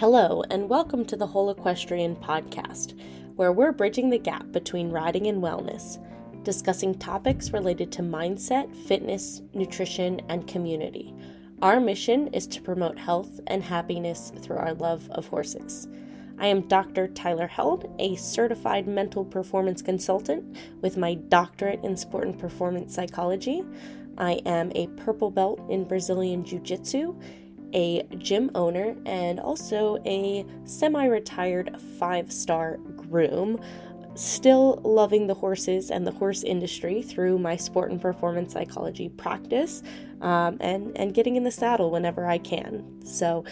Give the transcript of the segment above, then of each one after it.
Hello, and welcome to the Whole Equestrian podcast, where we're bridging the gap between riding and wellness, discussing topics related to mindset, fitness, nutrition, and community. Our mission is to promote health and happiness through our love of horses. I am Dr. Tyler Held, a certified mental performance consultant with my doctorate in sport and performance psychology. I am a purple belt in Brazilian Jiu Jitsu a gym owner, and also a semi retired five star groom. Still loving the horses and the horse industry through my sport and performance psychology practice um, and, and getting in the saddle whenever I can. So,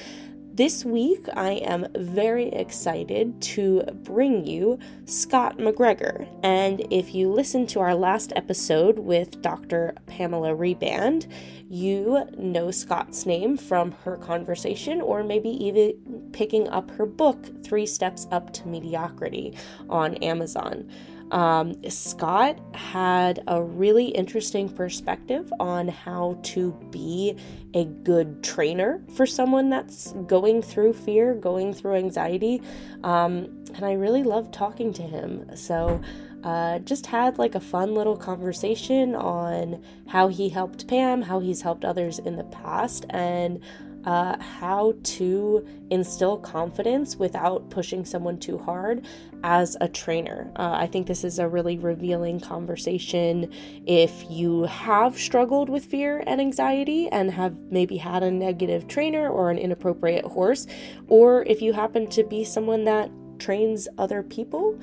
this week, I am very excited to bring you Scot MacGregor. And if you listened to our last episode with Dr. Pamela Reband, you know Scot's name from her conversation, or maybe even picking up her book, Three Steps Up to Mediocrity, on Amazon. Um, Scot had a really interesting perspective on how to be a good trainer for someone that's going through fear, going through anxiety. Um, and I really love talking to him. So, uh, just had like a fun little conversation on how he helped Pam, how he's helped others in the past, and uh, how to instill confidence without pushing someone too hard as a trainer. Uh, I think this is a really revealing conversation if you have struggled with fear and anxiety and have maybe had a negative trainer or an inappropriate horse, or if you happen to be someone that trains other people.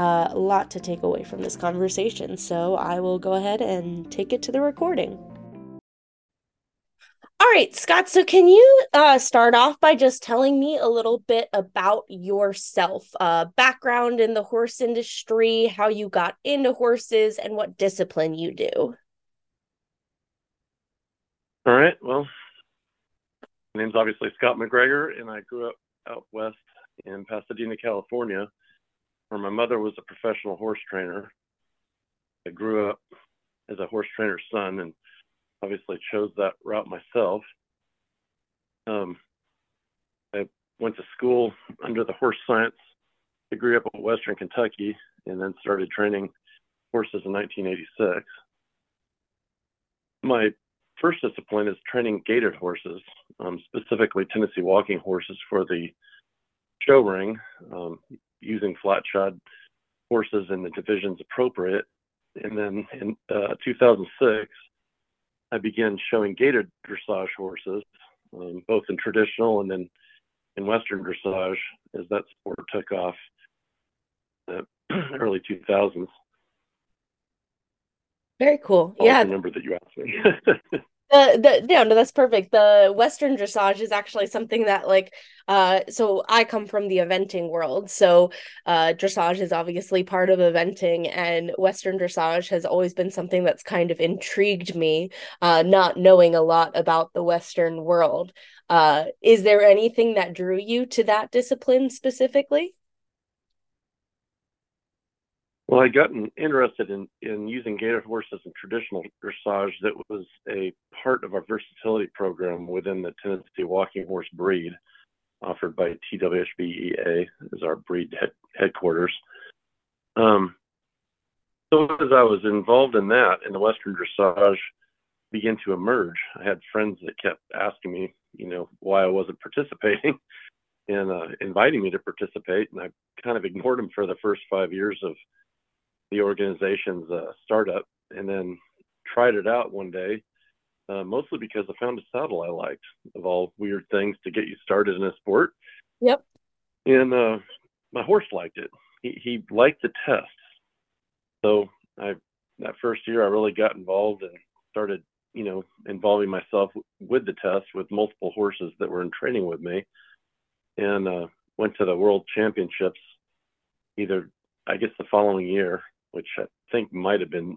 Uh, a lot to take away from this conversation, so I will go ahead and take it to the recording. All right, Scot. So, can you uh, start off by just telling me a little bit about yourself, uh, background in the horse industry, how you got into horses, and what discipline you do? All right. Well, my name's obviously Scot MacGregor, and I grew up out west in Pasadena, California, where my mother was a professional horse trainer. I grew up as a horse trainer's son and obviously chose that route myself. Um, I went to school under the horse science degree up at Western Kentucky and then started training horses in 1986. My first discipline is training gaited horses, um, specifically Tennessee walking horses for the show ring, um, using flat shod horses in the divisions appropriate. And then in uh, 2006, I began showing gaited dressage horses, um, both in traditional and then in Western dressage, as that sport took off in the early 2000s. Very cool. I'll yeah. That you asked me. the the yeah no that's perfect. The western dressage is actually something that like uh so i come from the eventing world. So uh dressage is obviously part of eventing and western dressage has always been something that's kind of intrigued me uh not knowing a lot about the western world. Uh is there anything that drew you to that discipline specifically well, I got interested in, in using gaited horses in traditional dressage that was a part of our versatility program within the Tennessee Walking Horse breed offered by TWHBEA as our breed head, headquarters. Um, so as I was involved in that and the Western dressage began to emerge, I had friends that kept asking me, you know, why I wasn't participating and uh, inviting me to participate. And I kind of ignored them for the first five years of the organization's uh, startup and then tried it out one day, uh, mostly because I found a saddle I liked of all weird things to get you started in a sport. Yep. And uh, my horse liked it. He, he liked the test. So I that first year I really got involved and started, you know, involving myself with the test with multiple horses that were in training with me, and uh, went to the World Championships either I guess the following year which I think might have been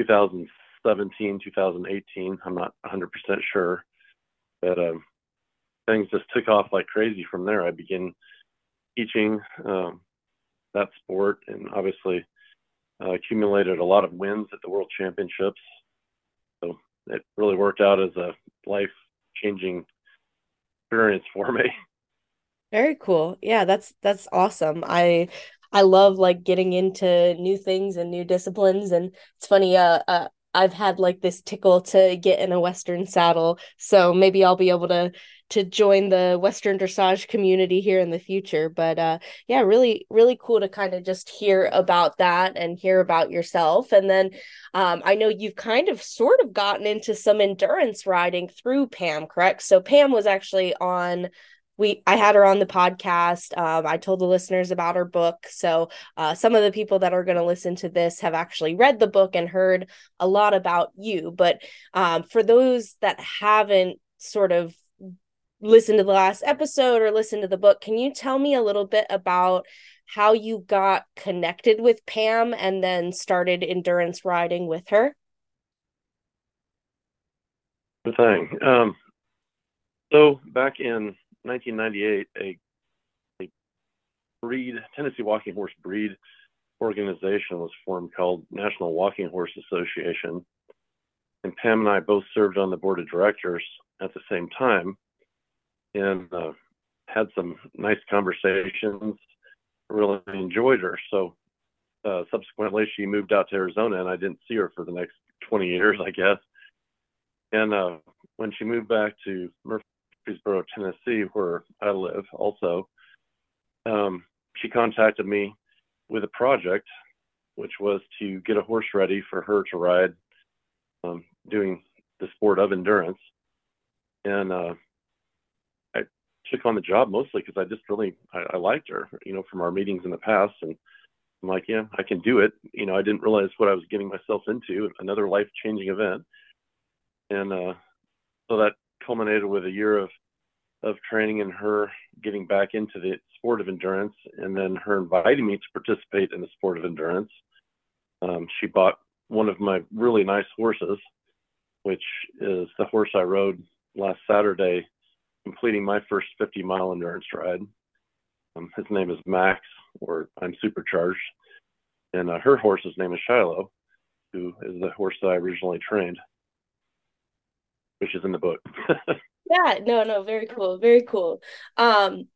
2017, 2018. I'm not 100% sure, but um, things just took off like crazy from there. I began teaching um, that sport and obviously uh, accumulated a lot of wins at the World Championships. So it really worked out as a life changing experience for me. Very cool. Yeah, that's that's awesome. I I love like getting into new things and new disciplines and it's funny uh, uh I've had like this tickle to get in a western saddle, so maybe I'll be able to to join the western dressage community here in the future, but uh yeah, really really cool to kind of just hear about that and hear about yourself and then um I know you've kind of sort of gotten into some endurance riding through Pam, correct? So Pam was actually on we I had her on the podcast. Um, I told the listeners about her book. So uh, some of the people that are going to listen to this have actually read the book and heard a lot about you. But um, for those that haven't sort of listened to the last episode or listened to the book, can you tell me a little bit about how you got connected with Pam and then started endurance riding with her? The thing. Um, so back in 1998, a, a breed, Tennessee Walking Horse breed organization was formed called National Walking Horse Association. And Pam and I both served on the board of directors at the same time and uh, had some nice conversations. Really enjoyed her. So uh, subsequently, she moved out to Arizona, and I didn't see her for the next 20 years, I guess. And uh, when she moved back to Murphy Murfreesboro, Tennessee, where I live also, um, she contacted me with a project, which was to get a horse ready for her to ride, um, doing the sport of endurance. And uh, I took on the job mostly because I just really I, I liked her, you know, from our meetings in the past, and I'm like, yeah, I can do it. You know, I didn't realize what I was getting myself into, another life changing event. And uh, so that culminated with a year of of training and her getting back into the sport of endurance, and then her inviting me to participate in the sport of endurance. Um, she bought one of my really nice horses, which is the horse I rode last Saturday, completing my first 50 mile endurance ride. Um, his name is Max, or I'm supercharged, and uh, her horse's name is Shiloh, who is the horse that I originally trained which is in the book. yeah, no, no, very cool, very cool. Um,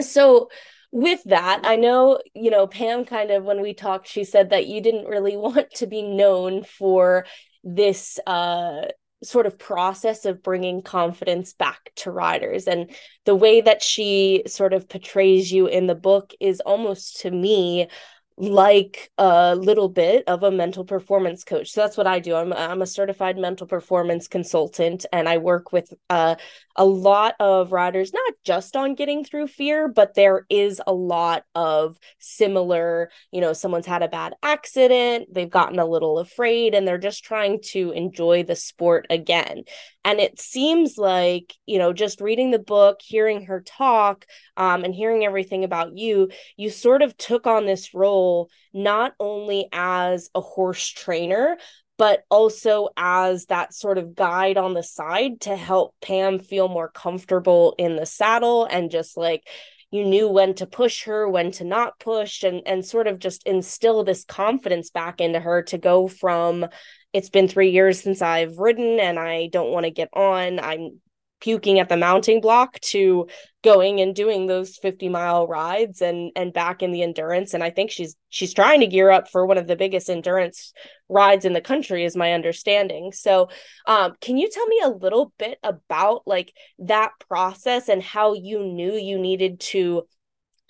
so with that, I know, you know, Pam kind of when we talked, she said that you didn't really want to be known for this uh sort of process of bringing confidence back to riders and the way that she sort of portrays you in the book is almost to me like a little bit of a mental performance coach. So that's what I do. I'm I'm a certified mental performance consultant and I work with uh, a lot of riders not just on getting through fear, but there is a lot of similar, you know, someone's had a bad accident, they've gotten a little afraid and they're just trying to enjoy the sport again. And it seems like, you know, just reading the book, hearing her talk, um, and hearing everything about you, you sort of took on this role not only as a horse trainer, but also as that sort of guide on the side to help Pam feel more comfortable in the saddle and just like you knew when to push her when to not push and and sort of just instill this confidence back into her to go from it's been 3 years since I've ridden and I don't want to get on I'm puking at the mounting block to going and doing those 50 mile rides and and back in the endurance. And i think she's she's trying to gear up for one of the biggest endurance rides in the country is my understanding. So um, can you tell me a little bit about like that process and how you knew you needed to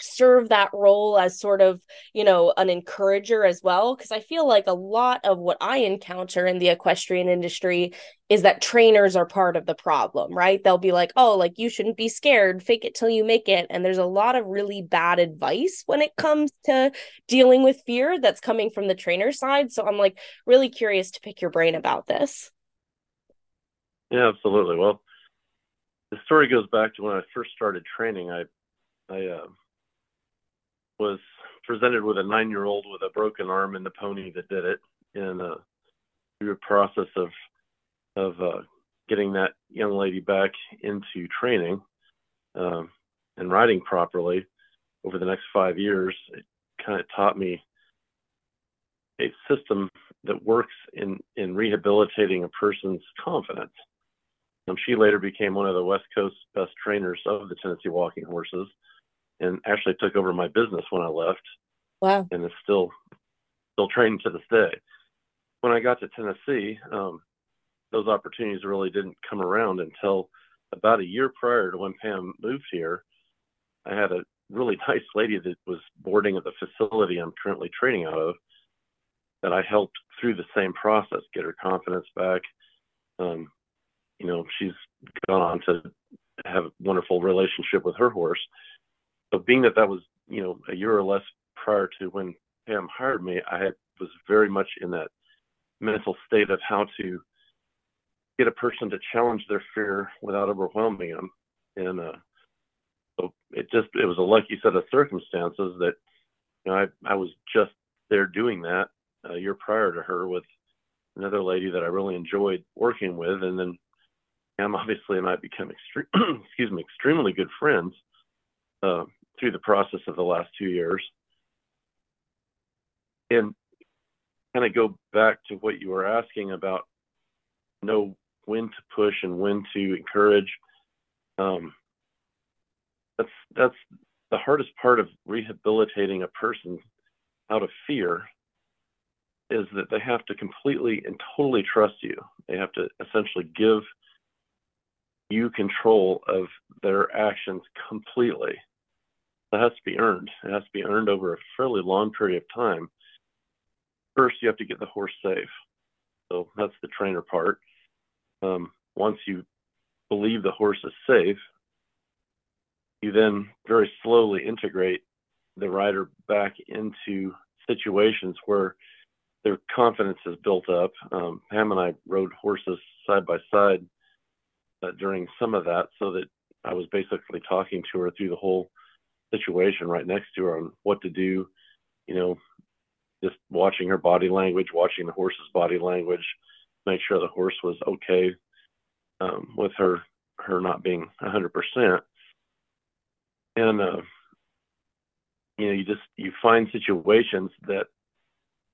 serve that role as sort of you know an encourager as well? Because i feel like a lot of what i encounter in the equestrian industry is that trainers are part of the problem right? They'll be like oh like you shouldn't be scared. Fake it till you make it. And there's a lot of really bad advice when it comes to dealing with fear that's coming from the trainer side. So i'm like really curious to pick your brain about this. Yeah absolutely. Well the story goes back to when i first started training. I i uh, was presented with a nine year old with a broken arm and the pony that did it and uh, through a process of of uh, getting that young lady back into training um, and riding properly over the next five years it kind of taught me a system that works in in rehabilitating a person's confidence. Um, she later became one of the west coast best trainers of the tennessee walking horses and actually took over my business when I left. Wow. And is still still training to this day. When I got to Tennessee, um, those opportunities really didn't come around until about a year prior to when Pam moved here. I had a really nice lady that was boarding at the facility I'm currently training out of that I helped through the same process, get her confidence back. Um, you know, she's gone on to have a wonderful relationship with her horse. So being that that was, you know, a year or less prior to when Pam hired me, I had, was very much in that mental state of how to get a person to challenge their fear without overwhelming them. And uh, so it just it was a lucky set of circumstances that you know I I was just there doing that a year prior to her with another lady that I really enjoyed working with, and then Pam obviously and I become extreme excuse me extremely good friends uh, through the process of the last two years. And kind of go back to what you were asking about know when to push and when to encourage. Um, that's that's the hardest part of rehabilitating a person out of fear is that they have to completely and totally trust you. They have to essentially give you control of their actions completely. That has to be earned. It has to be earned over a fairly long period of time. First, you have to get the horse safe. So that's the trainer part. Um, once you believe the horse is safe, you then very slowly integrate the rider back into situations where their confidence is built up. Um, Pam and I rode horses side by side uh, during some of that, so that I was basically talking to her through the whole situation right next to her on what to do. You know, just watching her body language, watching the horse's body language, make sure the horse was okay um, with her her not being 100% and uh, you know you just you find situations that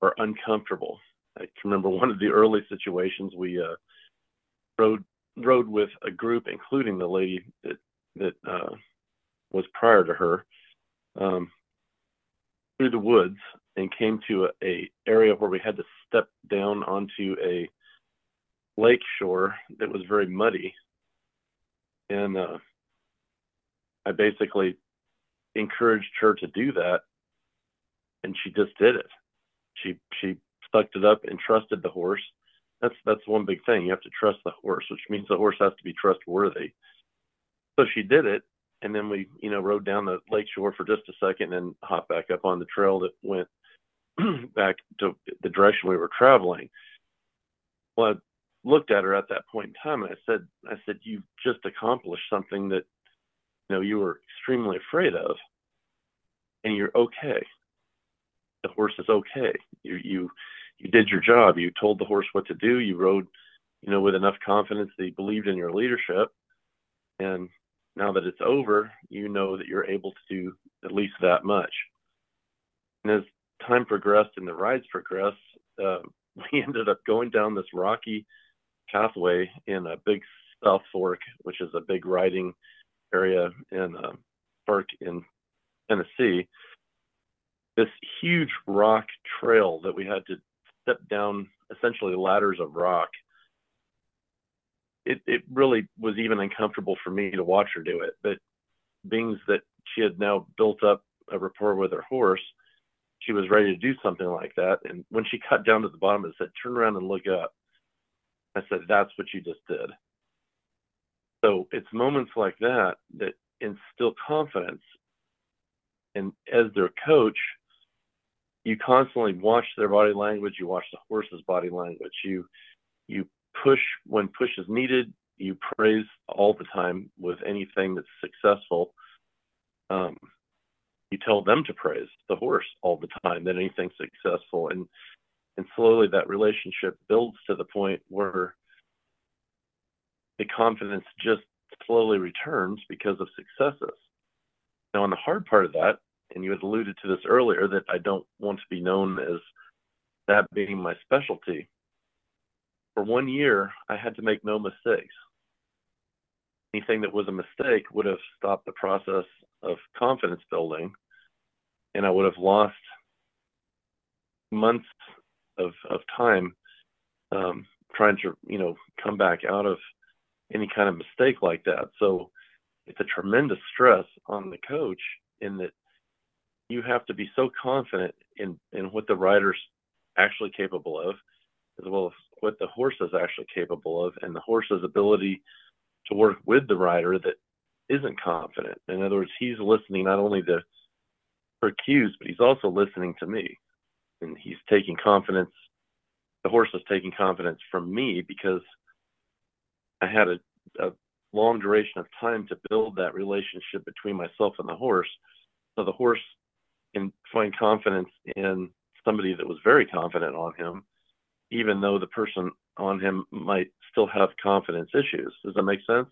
are uncomfortable i can remember one of the early situations we uh, rode rode with a group including the lady that that uh, was prior to her um, through the woods and came to a, a area where we had to step down onto a lake shore that was very muddy and uh, I basically encouraged her to do that, and she just did it. She she sucked it up and trusted the horse. That's that's one big thing. You have to trust the horse, which means the horse has to be trustworthy. So she did it, and then we you know rode down the lake shore for just a second and hopped back up on the trail that went back to the direction we were traveling. Well, I looked at her at that point in time and I said, I said, you've just accomplished something that you know you were extremely afraid of and you're okay the horse is okay you you you did your job. You told the horse what to do. You rode you know with enough confidence that he believed in your leadership. And now that it's over you know that you're able to do at least that much. And as time progressed and the rides progressed uh, we ended up going down this rocky pathway in a big south fork which is a big riding area in a park in Tennessee, this huge rock trail that we had to step down essentially ladders of rock. It, it really was even uncomfortable for me to watch her do it. But being that she had now built up a rapport with her horse, she was ready to do something like that. And when she cut down to the bottom, it said, turn around and look up. I said, that's what you just did. So it's moments like that that instill confidence. And as their coach, you constantly watch their body language, you watch the horse's body language. You you push when push is needed, you praise all the time with anything that's successful. Um, you tell them to praise the horse all the time that anything's successful and and slowly that relationship builds to the point where the confidence just slowly returns because of successes. Now, on the hard part of that, and you had alluded to this earlier, that I don't want to be known as that being my specialty. For one year, I had to make no mistakes. Anything that was a mistake would have stopped the process of confidence building, and I would have lost months of of time um, trying to you know come back out of any kind of mistake like that. So it's a tremendous stress on the coach in that you have to be so confident in in what the rider's actually capable of, as well as what the horse is actually capable of, and the horse's ability to work with the rider that isn't confident. In other words, he's listening not only to her cues, but he's also listening to me, and he's taking confidence. The horse is taking confidence from me because I had a, a long duration of time to build that relationship between myself and the horse. So the horse can find confidence in somebody that was very confident on him, even though the person on him might still have confidence issues. Does that make sense?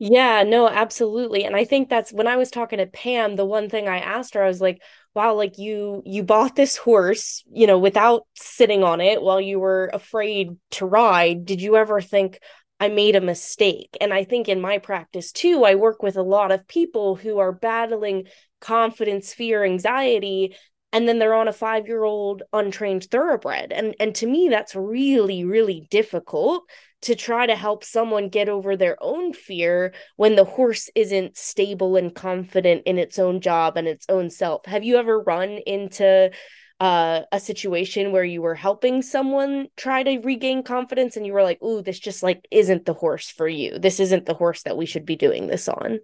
Yeah, no, absolutely. And I think that's when I was talking to Pam, the one thing I asked her, I was like, wow, like you you bought this horse, you know, without sitting on it while you were afraid to ride. Did you ever think I made a mistake? And I think in my practice too, I work with a lot of people who are battling confidence, fear, anxiety, and then they're on a five year old untrained thoroughbred and and to me that's really really difficult to try to help someone get over their own fear when the horse isn't stable and confident in its own job and its own self have you ever run into uh, a situation where you were helping someone try to regain confidence and you were like ooh this just like isn't the horse for you this isn't the horse that we should be doing this on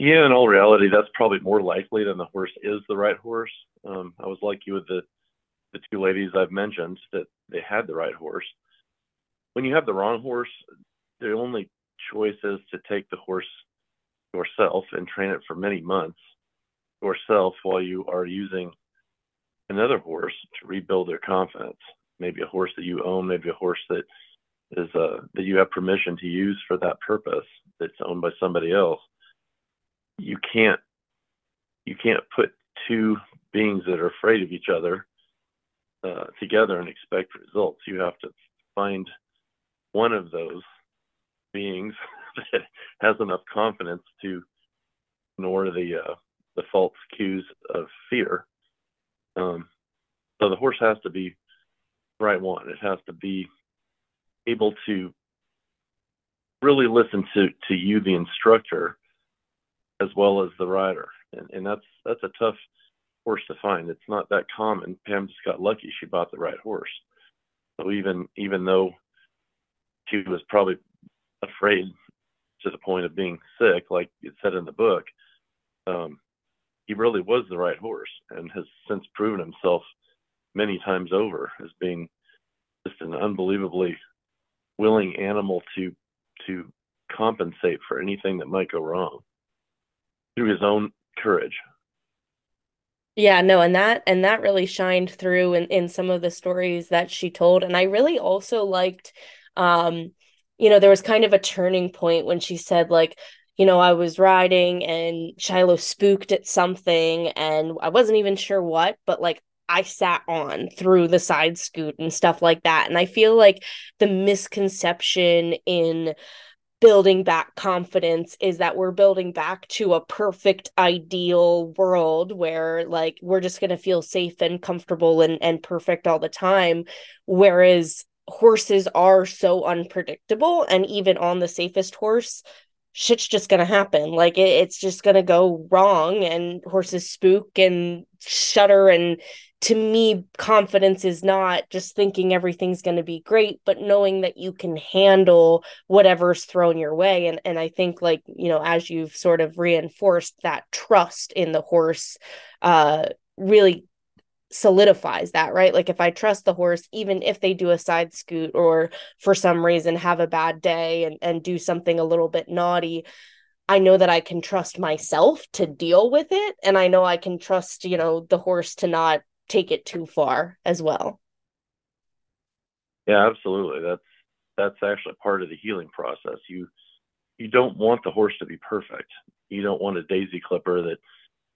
yeah, in all reality, that's probably more likely than the horse is the right horse. Um, I was lucky with the the two ladies I've mentioned that they had the right horse. When you have the wrong horse, the only choice is to take the horse yourself and train it for many months yourself while you are using another horse to rebuild their confidence. Maybe a horse that you own, maybe a horse that is uh, that you have permission to use for that purpose that's owned by somebody else you can't you can't put two beings that are afraid of each other uh, together and expect results. You have to find one of those beings that has enough confidence to ignore the uh, the false cues of fear. Um, so the horse has to be right one. It has to be able to really listen to to you, the instructor, as well as the rider, and, and that's that's a tough horse to find. It's not that common. Pam just got lucky; she bought the right horse. So even even though she was probably afraid to the point of being sick, like it said in the book, um, he really was the right horse and has since proven himself many times over as being just an unbelievably willing animal to to compensate for anything that might go wrong through his own courage. Yeah, no, and that and that really shined through in, in some of the stories that she told. And I really also liked um, you know, there was kind of a turning point when she said, like, you know, I was riding and Shiloh spooked at something and I wasn't even sure what, but like I sat on through the side scoot and stuff like that. And I feel like the misconception in building back confidence is that we're building back to a perfect ideal world where like we're just going to feel safe and comfortable and and perfect all the time whereas horses are so unpredictable and even on the safest horse shit's just gonna happen. Like it, it's just gonna go wrong and horses spook and shudder. And to me confidence is not just thinking everything's to be great but knowing that you can handle whatever's thrown your way. And and I think like you know as you've sort of reinforced that trust in the horse uh really solidifies that right like if i trust the horse even if they do a side scoot or for some reason have a bad day and and do something a little bit naughty I know that I can trust myself to deal with it and I know I can trust, you know, the horse to not take it too far as well. Yeah, absolutely. That's that's actually part of the healing process. You you don't want the horse to be perfect. You don't want a daisy clipper that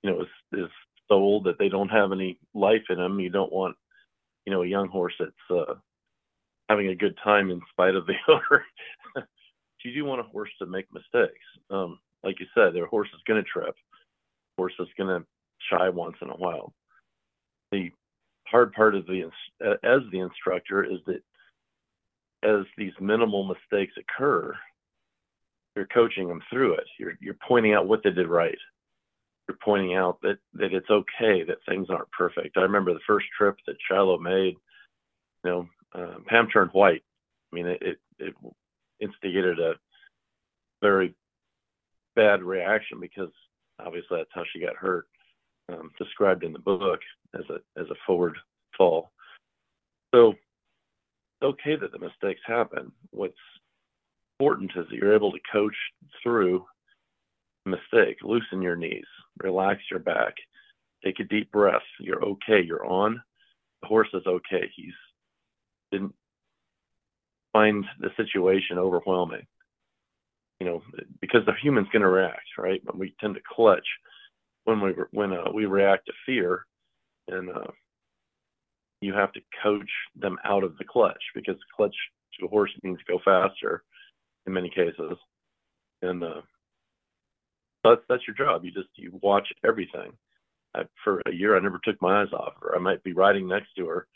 you know is is so old that they don't have any life in them. You don't want you know a young horse that's uh, having a good time in spite of the owner. you do want a horse to make mistakes. Um, like you said, their horse is going to trip. Horse is going to shy once in a while. The hard part of the as the instructor is that as these minimal mistakes occur, you're coaching them through it. You're you're pointing out what they did right. You're pointing out that that it's okay that things aren't perfect. I remember the first trip that Shiloh made. You know, uh, Pam turned white. I mean, it, it it instigated a very bad reaction because obviously that's how she got hurt. Um, described in the book as a as a forward fall. So it's okay that the mistakes happen. What's important is that you're able to coach through mistake. Loosen your knees, relax your back, take a deep breath. You're okay. You're on. The horse is okay. He's didn't find the situation overwhelming. You know, because the human's going to react, right? But we tend to clutch when we when uh, we react to fear, and uh, you have to coach them out of the clutch because clutch to a horse means go faster in many cases, and uh, that's that's your job. You just you watch everything. I, for a year, I never took my eyes off her. I might be riding next to her,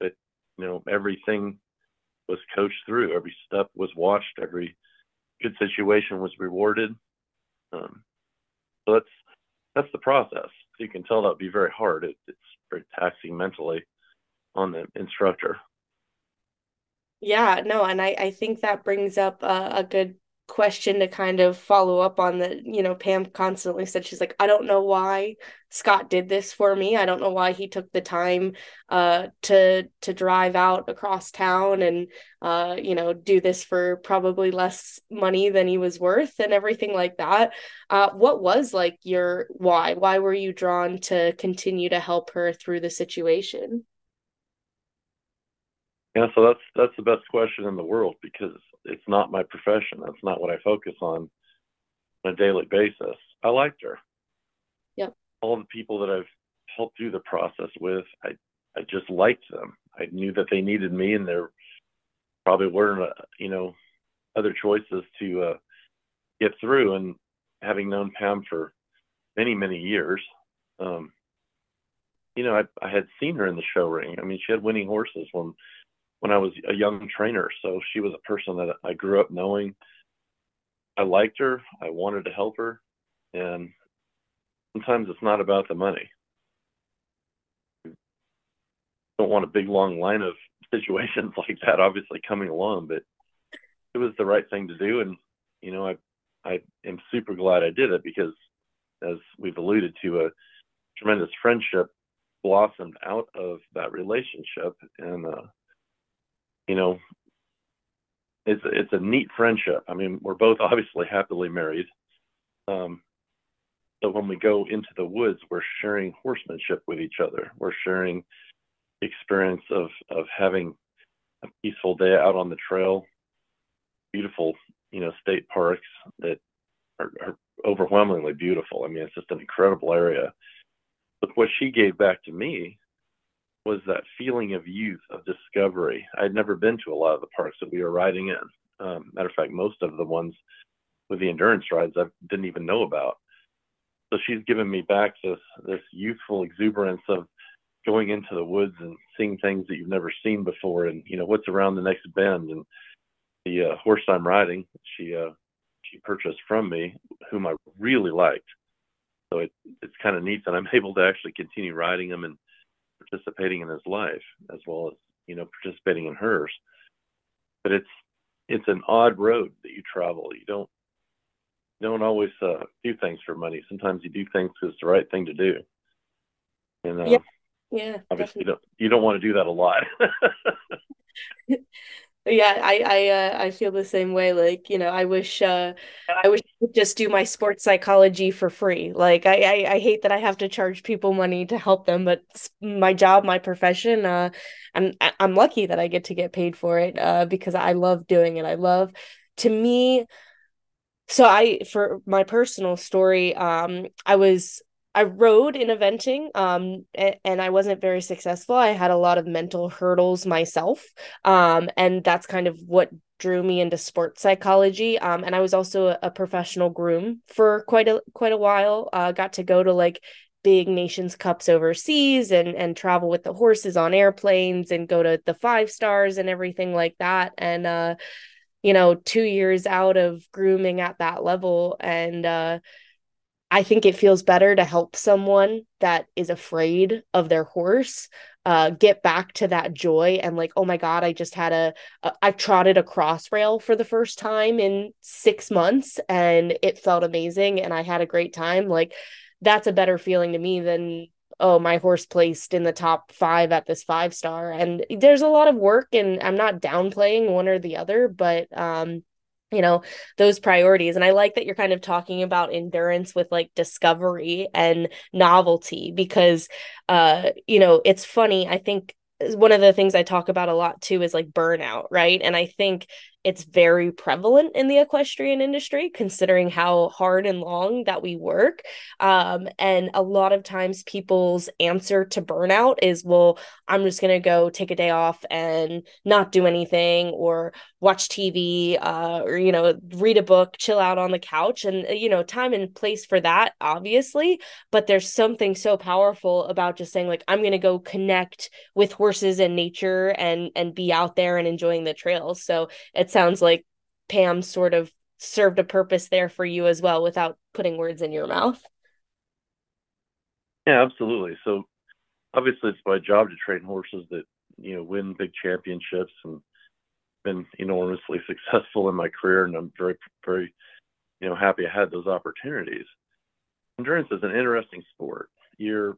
but you know everything was coached through. Every step was watched. Every good situation was rewarded. Um, so that's that's the process. You can tell that would be very hard. It, it's very taxing mentally on the instructor. Yeah, no, and I, I think that brings up a, a good question to kind of follow up on that you know pam constantly said she's like i don't know why Scot did this for me. I don't know why he took the time uh to to drive out across town and uh you know do this for probably less money than he was worth and everything like that. Uh what was like your why? Why were you drawn to continue to help her through the situation? Yeah, so that's that's the best question in the world because it's not my profession. That's not what I focus on on a daily basis. I liked her. Yep. All the people that I've helped through the process with, I I just liked them. I knew that they needed me, and there probably weren't, uh, you know, other choices to uh, get through. And having known Pam for many many years, um, you know, I, I had seen her in the show ring. I mean, she had winning horses when when I was a young trainer. So she was a person that I grew up knowing. I liked her. I wanted to help her. And sometimes it's not about the money. You don't want a big long line of situations like that obviously coming along, but it was the right thing to do. And, you know, I, I am super glad I did it because as we've alluded to, a tremendous friendship blossomed out of that relationship. And, uh, you know, it's it's a neat friendship. I mean, we're both obviously happily married. Um, so when we go into the woods, we're sharing horsemanship with each other. We're sharing experience of of having a peaceful day out on the trail, beautiful, you know, state parks that are, are overwhelmingly beautiful. I mean, it's just an incredible area. But what she gave back to me was that feeling of youth, of discovery. I'd never been to a lot of the parks that we were riding in. Um, matter of fact, most of the ones with the endurance rides I didn't even know about. So she's given me back this this youthful exuberance of going into the woods and seeing things that you've never seen before, and you know what's around the next bend. And the uh, horse I'm riding, she uh, she purchased from me, whom I really liked. So it, it's kind of neat that I'm able to actually continue riding them and participating in his life as well as you know participating in hers. But it's it's an odd road that you travel. You don't you don't always uh, do things for money. Sometimes you do things because it's the right thing to do. And uh, yeah. Yeah obviously you don't you don't want to do that a lot yeah i i uh, i feel the same way like you know i wish uh i wish i could just do my sports psychology for free like I, I i hate that i have to charge people money to help them but my job my profession uh i'm i'm lucky that i get to get paid for it uh because i love doing it i love to me so i for my personal story um i was I rode in eventing, um, and, I wasn't very successful. I had a lot of mental hurdles myself, um, and that's kind of what drew me into sports psychology. Um, and I was also a, a professional groom for quite a quite a while. Uh, got to go to like big nations cups overseas and and travel with the horses on airplanes and go to the five stars and everything like that. And uh, you know, two years out of grooming at that level and uh I think it feels better to help someone that is afraid of their horse uh, get back to that joy and like, oh my God, I just had a, a I trotted a Crossrail for the first time in six months and it felt amazing and I had a great time. Like, that's a better feeling to me than, oh, my horse placed in the top five at this five star. And there's a lot of work and I'm not downplaying one or the other, but um, you know those priorities. And i like that you're kind of talking about endurance with like discovery and novelty because uh you know it's funny i think one of the things i talk about a lot too is like burnout right? And i think it's very prevalent in the equestrian industry considering how hard and long that we work. Um, and a lot of times people's answer to burnout is well i'm just going to go take a day off and not do anything or watch tv uh, or you know read a book chill out on the couch. And uh, you know time and place for that obviously. But there's something so powerful about just saying like i'm going to go connect with horses and nature and and be out there and enjoying the trails. So it's sounds like Pam sort of served a purpose there for you as well without putting words in your mouth. Yeah, absolutely. So obviously it's my job to train horses that, you know, win big championships and been enormously successful in my career and I'm very very you know happy I had those opportunities. Endurance is an interesting sport. You're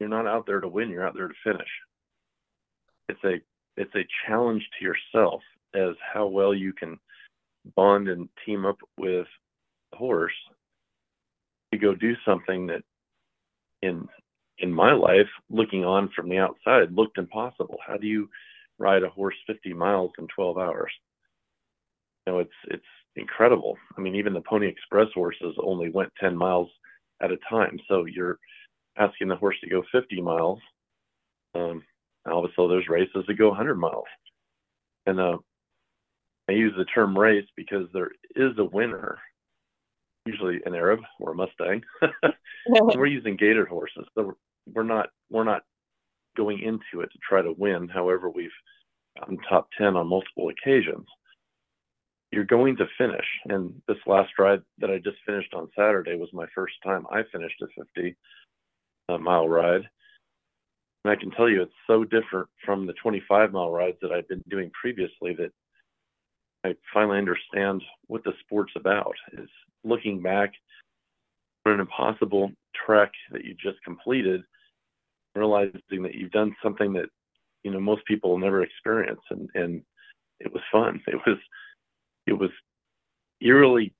you're not out there to win, you're out there to finish. It's a it's a challenge to yourself as how well you can bond and team up with a horse to go do something that in in my life looking on from the outside looked impossible. How do you ride a horse 50 miles in 12 hours? You know it's it's incredible. I mean even the pony express horses only went 10 miles at a time. So you're asking the horse to go 50 miles um obviously there's races that go 100 miles. And uh I use the term race because there is a winner, usually an Arab or a Mustang. we're using gaited horses, so we're not we're not going into it to try to win. However, we've gotten top ten on multiple occasions. You're going to finish, and this last ride that I just finished on Saturday was my first time I finished a 50 uh, mile ride. And I can tell you it's so different from the 25 mile rides that I've been doing previously that I finally understand what the sport's about is looking back on an impossible trek that you just completed, realizing that you've done something that, you know, most people will never experience. And, and it was fun. It was, it was eerily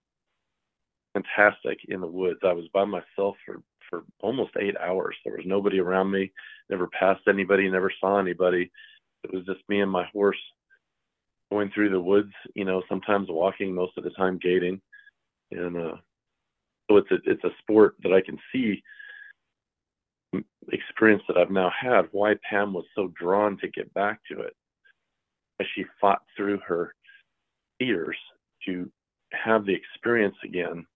fantastic in the woods. I was by myself for, for almost eight hours. There was nobody around me, never passed anybody, never saw anybody. It was just me and my horse going through the woods, you know, sometimes walking, most of the time gaiting. And uh, so it's a, it's a sport that I can see experience that I've now had, why Pam was so drawn to get back to it as she fought through her fears to have the experience again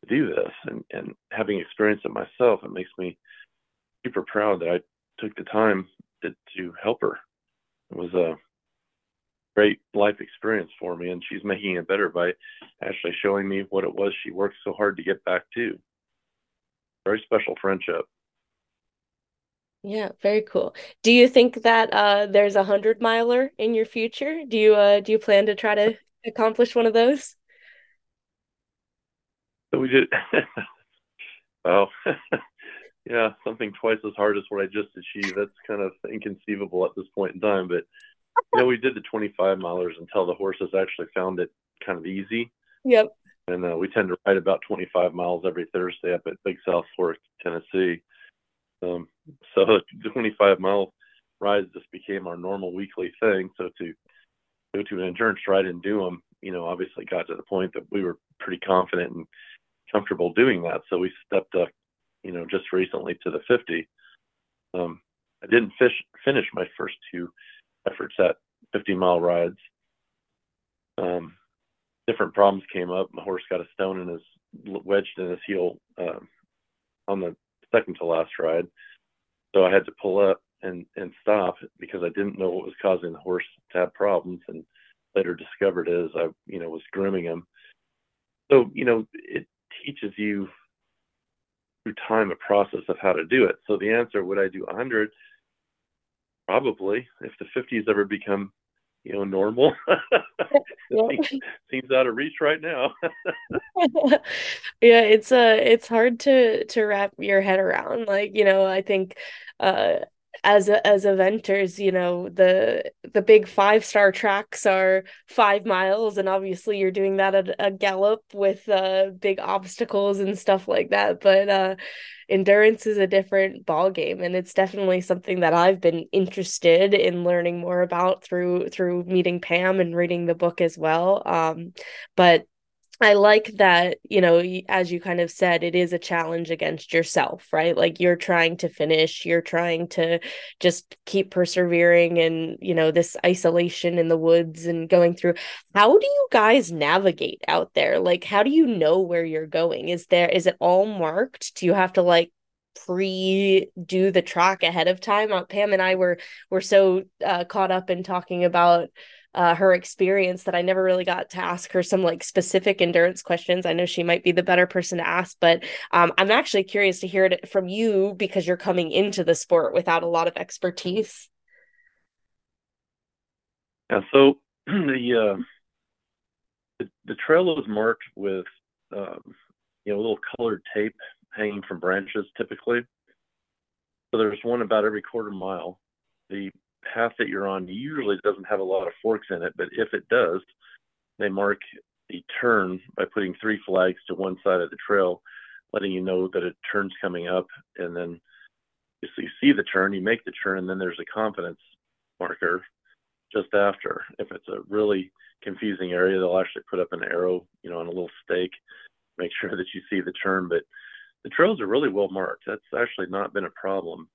to do this and, and having experienced it myself, it makes me super proud that I took the time to, to help her. It was a great life experience for me, and she's making it better by actually showing me what it was she worked so hard to get back to. Very special friendship. Yeah, very cool. Do you think that uh, there's a hundred miler in your future? Do you uh, do you plan to try to accomplish one of those? So we did. well, yeah, something twice as hard as what I just achieved. That's kind of inconceivable at this point in time, but you know, we did the 25 milers until the horses actually found it kind of easy. Yep. And uh, we tend to ride about 25 miles every Thursday up at Big South Fork, Tennessee. Um, so the 25 mile rides just became our normal weekly thing. So to go to an endurance ride and do them, you know, obviously got to the point that we were pretty confident and comfortable doing that. So we stepped up you know, just recently to the 50. Um, I didn't fish, finish my first two efforts at 50 mile rides. Um, different problems came up. My horse got a stone in his wedged in his heel um, on the second to last ride, so I had to pull up and and stop because I didn't know what was causing the horse to have problems, and later discovered as I you know was grooming him. So you know it teaches you through time a process of how to do it. So the answer, would I do 100? Probably. If the 50s ever become you know normal seems, seems out of reach right now yeah it's uh it's hard to to wrap your head around like you know i think uh as a, as eventers you know the the big five star tracks are five miles and obviously you're doing that at a gallop with uh big obstacles and stuff like that. But uh endurance is a different ball game and it's definitely something that I've been interested in learning more about through through meeting Pam and reading the book as well. Um but I like that, you know, as you kind of said, it is a challenge against yourself, right? Like you're trying to finish, you're trying to just keep persevering and, you know, this isolation in the woods and going through. How do you guys navigate out there? Like, how do you know where you're going? Is there, is it all marked? Do you have to like pre do the track ahead of time? Uh, Pam and I were, were so uh, caught up in talking about uh, her experience that I never really got to ask her some like specific endurance questions. I know she might be the better person to ask, but um, I'm actually curious to hear it from you because you're coming into the sport without a lot of expertise. Yeah, so the uh, the, the trail is marked with um, you know little colored tape hanging from branches typically. So there's one about every quarter mile. The path that you're on usually doesn't have a lot of forks in it, but if it does, they mark the turn by putting three flags to one side of the trail, letting you know that a turn's coming up. And then so you see the turn, you make the turn, and then there's a confidence marker just after. If it's a really confusing area, they'll actually put up an arrow, you know, on a little stake, make sure that you see the turn. But the trails are really well marked. That's actually not been a problem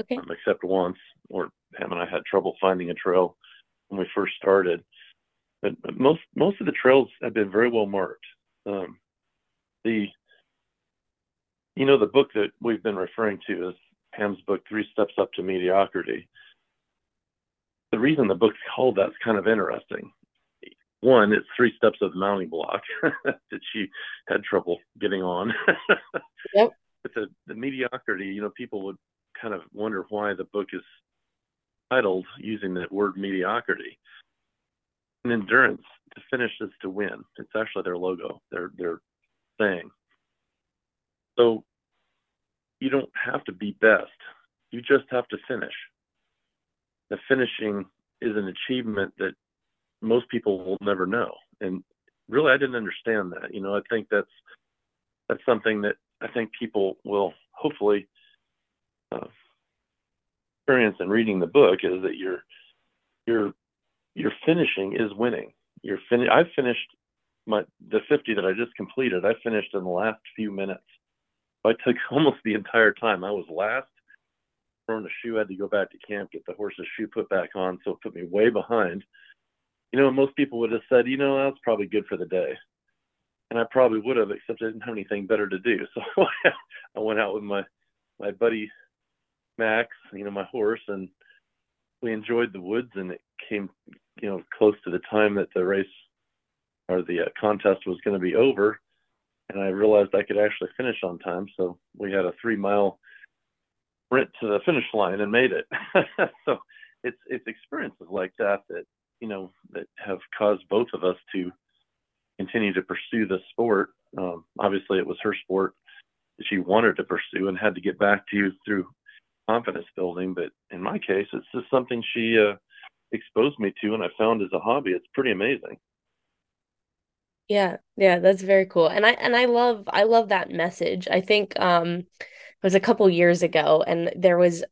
Okay. Um, except once, where Pam and I had trouble finding a trail when we first started. But, most most of the trails have been very well marked. Um, the you know the book that we've been referring to is Pam's book, Three Steps Up to Mediocrity. The reason the book's called that's kind of interesting. One, it's three steps of the mounting block that she had trouble getting on. yep. But the, the mediocrity, you know, people would kind of wonder why the book is titled using that word mediocrity. And endurance to finish is to win. It's actually their logo, their their saying. So you don't have to be best. You just have to finish. The finishing is an achievement that most people will never know. And really I didn't understand that. You know, I think that's that's something that I think people will hopefully experience in reading the book is that your your your finishing is winning. You're fin- I finished my the 50 that I just completed. I finished in the last few minutes. I took almost the entire time. I was last. Thrown a shoe, I had to go back to camp, get the horse's shoe put back on, so it put me way behind. You know, most people would have said, you know, that's probably good for the day. And I probably would have, except I didn't have anything better to do. So I went out with my my buddy Max, you know, my horse, and we enjoyed the woods. And it came, you know, close to the time that the race or the uh, contest was going to be over, and I realized I could actually finish on time. So we had a three mile sprint to the finish line and made it. so it's it's experiences like that that you know that have caused both of us to continue to pursue the sport. Um, obviously, it was her sport that she wanted to pursue and had to get back to you through confidence building. But in my case, it's just something she uh, exposed me to, and I found as a hobby. It's pretty amazing. Yeah, yeah, that's very cool. And I and I love I love that message. I think um it was a couple years ago and there was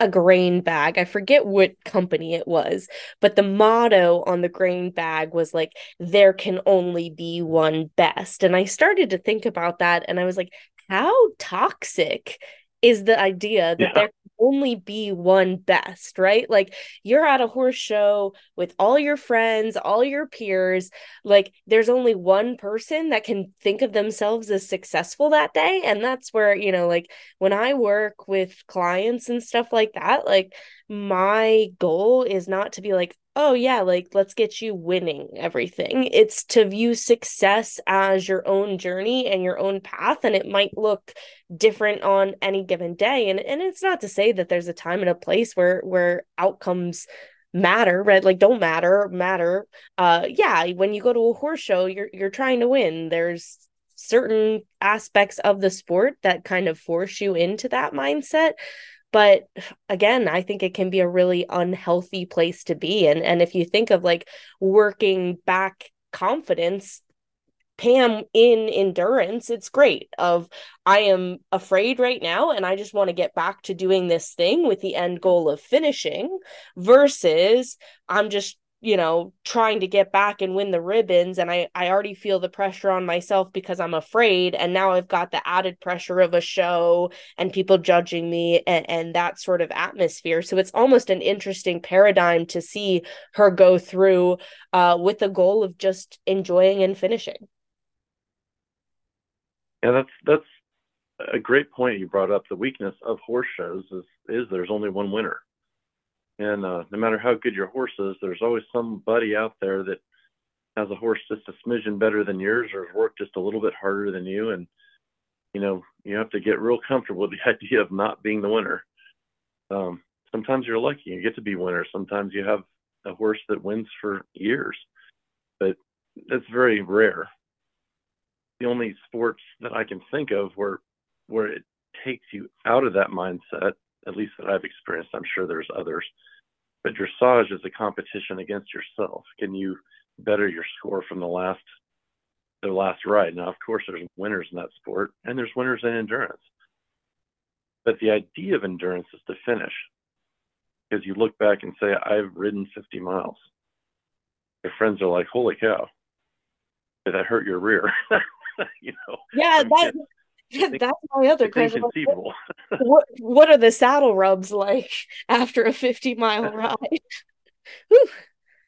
a grain bag. I forget what company it was, but the motto on the grain bag was like there can only be one best. And I started to think about that and I was like how toxic is the idea that yeah. there can only be one best, right? Like you're at a horse show with all your friends, all your peers. Like there's only one person that can think of themselves as successful that day. And that's where, you know, like when I work with clients and stuff like that, like my goal is not to be like, oh yeah like let's get you winning everything. It's to view success as your own journey and your own path and it might look different on any given day. And and it's not to say that there's a time and a place where where outcomes matter right? Like don't matter matter. Uh yeah when you go to a horse show you're you're trying to win. There's certain aspects of the sport that kind of force you into that mindset but again i think it can be a really unhealthy place to be and and if you think of like working back confidence Pam in endurance, it's great. Of I am afraid right now and I just want to get back to doing this thing with the end goal of finishing versus I'm just you know trying to get back and win the ribbons and i i already feel the pressure on myself because i'm afraid and now i've got the added pressure of a show and people judging me and, and that sort of atmosphere. So it's almost an interesting paradigm to see her go through uh, with the goal of just enjoying and finishing. Yeah that's that's a great point you brought up. The weakness of horse shows is is there's only one winner and uh, no matter how good your horse is, there's always somebody out there that has a horse just a smidgen better than yours or has worked just a little bit harder than you. And, you know, you have to get real comfortable with the idea of not being the winner. Um, sometimes you're lucky, you get to be winner. Sometimes you have a horse that wins for years, but that's very rare. The only sports that I can think of where where it takes you out of that mindset at least that I've experienced. I'm sure there's others. But dressage is a competition against yourself. Can you better your score from the last the last ride? Now, of course, there's winners in that sport, and there's winners in endurance. But the idea of endurance is to finish, because you look back and say, "I've ridden 50 miles." Your friends are like, "Holy cow! Did I hurt your rear?" you know. Yeah, that That's my other question. What, what are the saddle rubs like after a 50 mile ride?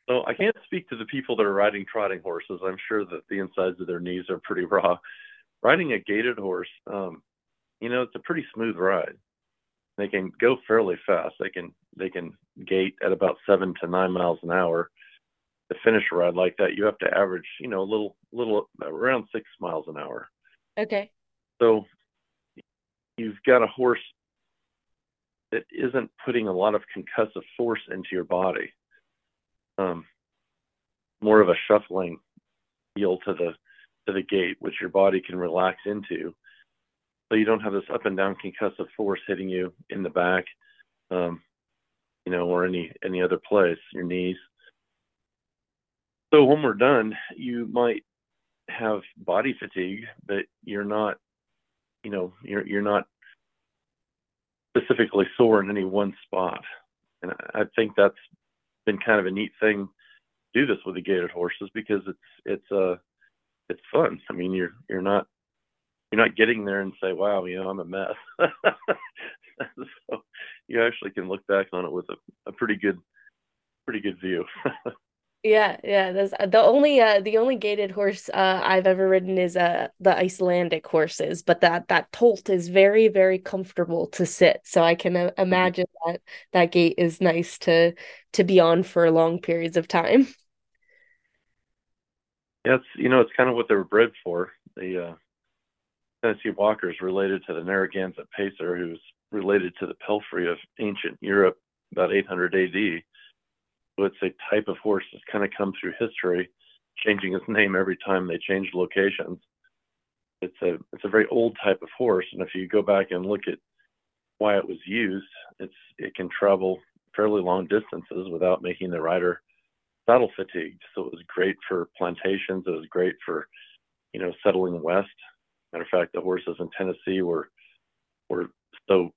so I can't speak to the people that are riding trotting horses. I'm sure that the insides of their knees are pretty raw. Riding a gaited horse, um, you know, it's a pretty smooth ride. They can go fairly fast. They can they can gait at about seven to nine miles an hour. To finish a ride like that, you have to average, you know, a little little around six miles an hour. Okay. So you've got a horse that isn't putting a lot of concussive force into your body. Um, more of a shuffling feel to the to the gait, which your body can relax into. So you don't have this up and down concussive force hitting you in the back, um, you know, or any any other place, your knees. So when we're done, you might have body fatigue, but you're not you know you're you're not specifically sore in any one spot. And i think that's been kind of a neat thing to do this with the gaited horses because it's it's uh it's fun. I mean you're you're not you're not getting there and say wow you know i'm a mess. So you actually can look back on it with a, a pretty good pretty good view Yeah, yeah. That's uh, the only uh the only gaited horse uh I've ever ridden is uh the Icelandic horses, but that that tolt is very very comfortable to sit. So I can uh, mm-hmm. imagine that that gait is nice to to be on for long periods of time. Yeah, it's you know it's kind of what they were bred for. The uh, Tennessee Walker is related to the Narragansett Pacer, who's related to the palfrey of ancient Europe, about 800 AD it's a type of horse that's kind of come through history, changing its name every time they change locations. It's a it's a very old type of horse, and if you go back and look at why it was used, it's it can travel fairly long distances without making the rider saddle fatigued. So it was great for plantations. It was great for you know settling west. Matter of fact, the horses in Tennessee were were so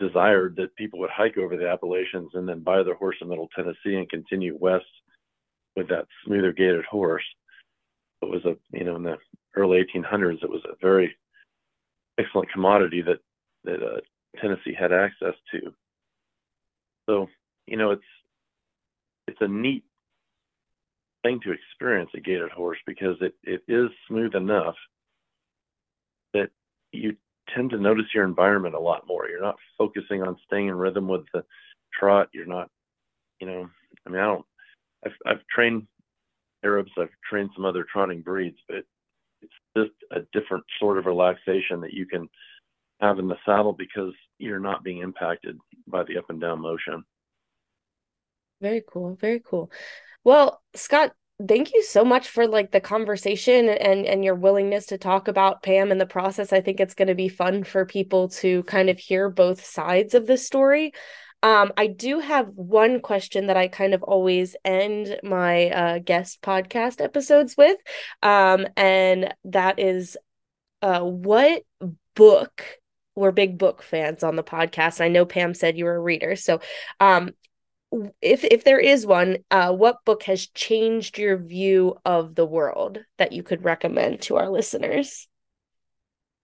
desired that people would hike over the Appalachians and then buy their horse in Middle Tennessee and continue west with that smoother gaited horse. It was a, you know, in the early 1800s, it was a very excellent commodity that that uh, Tennessee had access to. So you know it's it's a neat thing to experience a gaited horse because it, it is smooth enough that you tend to notice your environment a lot more. You're not focusing on staying in rhythm with the trot. You're not, you know, I mean, I don't, I've, I've trained Arabs, I've trained some other trotting breeds, but it's just a different sort of relaxation that you can have in the saddle because you're not being impacted by the up and down motion. Very cool. Very cool. Well, Scot, thank you so much for like the conversation and and your willingness to talk about Pam and the process. I think it's going to be fun for people to kind of hear both sides of the story. Um, I do have one question that I kind of always end my uh, guest podcast episodes with, um, and that is, uh, what book? We're big book fans on the podcast. I know Pam said you were a reader, so um, if if there is one, uh, what book has changed your view of the world that you could recommend to our listeners?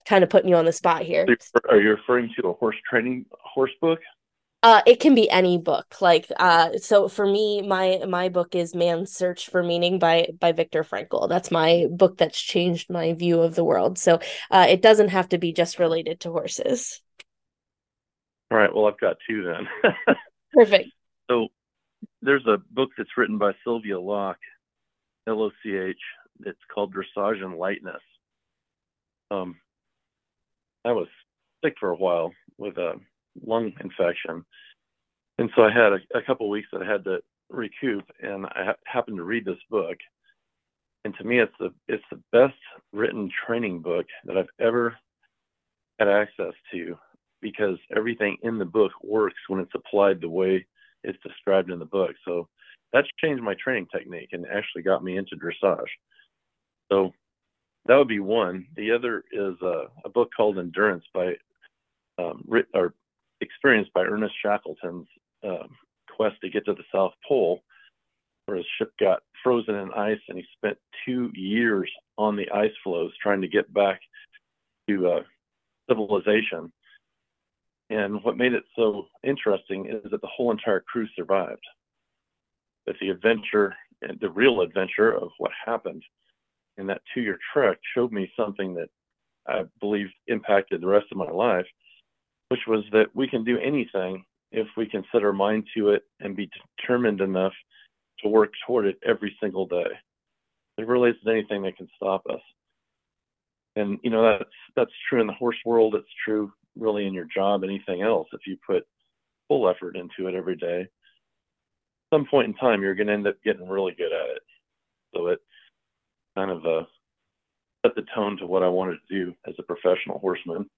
Kind of putting you on the spot here. Are you referring to a horse training horse book? Uh, it can be any book. Like, uh, so for me, my my book is Man's Search for Meaning by by Viktor Frankl. That's my book that's changed my view of the world. So, uh, it doesn't have to be just related to horses. All right. Well, I've got two then. Perfect. So there's a book that's written by Sylvia Loch, L O C H. It's called Dressage and Lightness. Um, I was sick for a while with a lung infection, and so I had a, a couple weeks that I had to recoup, and I ha- happened to read this book. And to me, it's the it's the best written training book that I've ever had access to because everything in the book works when it's applied the way it's described in the book. So that's changed my training technique and actually got me into dressage. So that would be one. The other is a, a book called Endurance by um, or experienced by Ernest Shackleton's um, quest to get to the South Pole, where his ship got frozen in ice and he spent two years on the ice floes trying to get back to uh, civilization. And what made it so interesting is that the whole entire crew survived. That the adventure, the real adventure of what happened in that two year trek showed me something that I believe impacted the rest of my life, which was that we can do anything if we can set our mind to it and be determined enough to work toward it every single day. There really isn't anything that can stop us. And you know that's that's true in the horse world. It's true really in your job, anything else, if you put full effort into it every day, some point in time you're going to end up getting really good at it. So it kind of uh, set the tone to what I wanted to do as a professional horseman.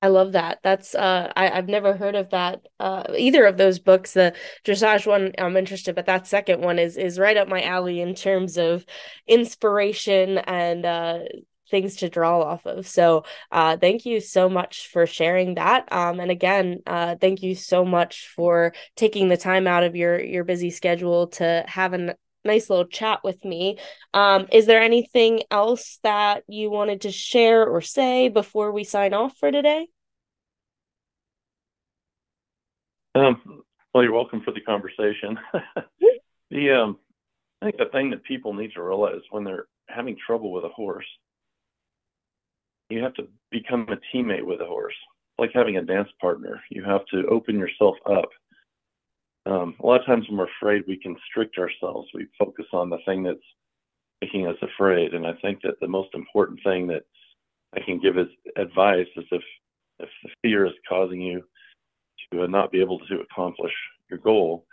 I love that. That's uh I, I've never heard of that uh either of those books. The dressage one I'm interested, but that second one is is right up my alley in terms of inspiration and uh things to draw off of. So uh, thank you so much for sharing that. Um, and again, uh, thank you so much for taking the time out of your your busy schedule to have a nice little chat with me. Um, is there anything else that you wanted to share or say before we sign off for today? Um, well, you're welcome for the conversation. the um, I think the thing that people need to realize when they're having trouble with a horse you have to become a teammate with a horse, it's like having a dance partner. You have to open yourself up. Um, a lot of times when we're afraid, we constrict ourselves. We focus on the thing that's making us afraid. And I think that the most important thing that I can give as advice is if if the fear is causing you to not be able to accomplish your goal,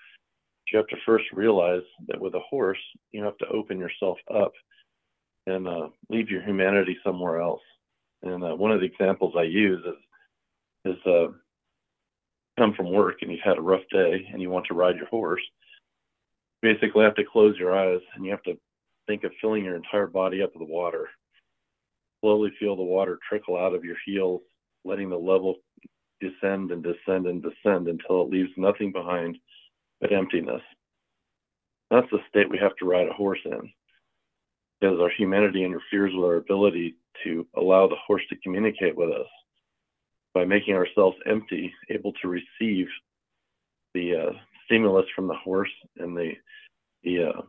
you have to first realize that with a horse, you have to open yourself up and uh, leave your humanity somewhere else. And uh, one of the examples I use is is uh, come from work and you've had a rough day and you want to ride your horse. You basically have to close your eyes and you have to think of filling your entire body up with water. Slowly feel the water trickle out of your heels, letting the level descend and descend and descend until it leaves nothing behind but emptiness. That's the state we have to ride a horse in because our humanity interferes with our ability to allow the horse to communicate with us by making ourselves empty, able to receive the uh, stimulus from the horse and the the uh,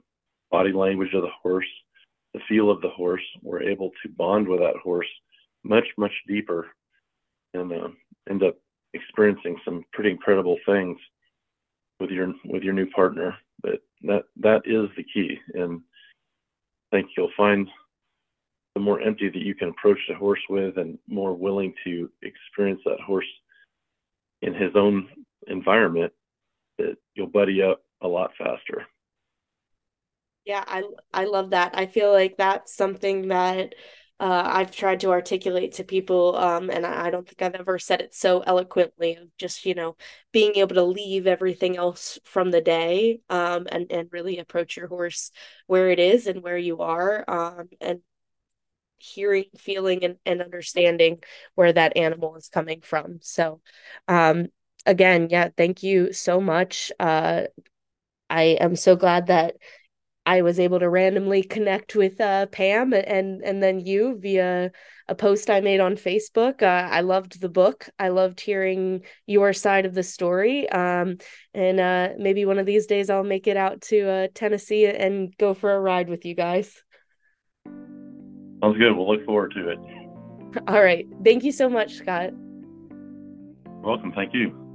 body language of the horse, the feel of the horse. We're able to bond with that horse much much deeper and uh, end up experiencing some pretty incredible things with your with your new partner. But that that is the key, and I think you'll find the more empty that you can approach the horse with, and more willing to experience that horse in his own environment, that you'll buddy up a lot faster. Yeah, I I love that. I feel like that's something that uh, I've tried to articulate to people, um, and I, don't think I've ever said it so eloquently of just, you know, being able to leave everything else from the day um, and, and really approach your horse where it is and where you are um, and hearing, feeling, and, and understanding where that animal is coming from. So, um, again, yeah, thank you so much. Uh, I am so glad that I was able to randomly connect with uh, Pam and and then you via a post I made on Facebook. Uh, I loved the book. I loved hearing your side of the story. Um, and uh, maybe one of these days I'll make it out to uh, Tennessee and go for a ride with you guys. Sounds good. We'll look forward to it. All right. Thank you so much, Scot. Welcome. Thank you.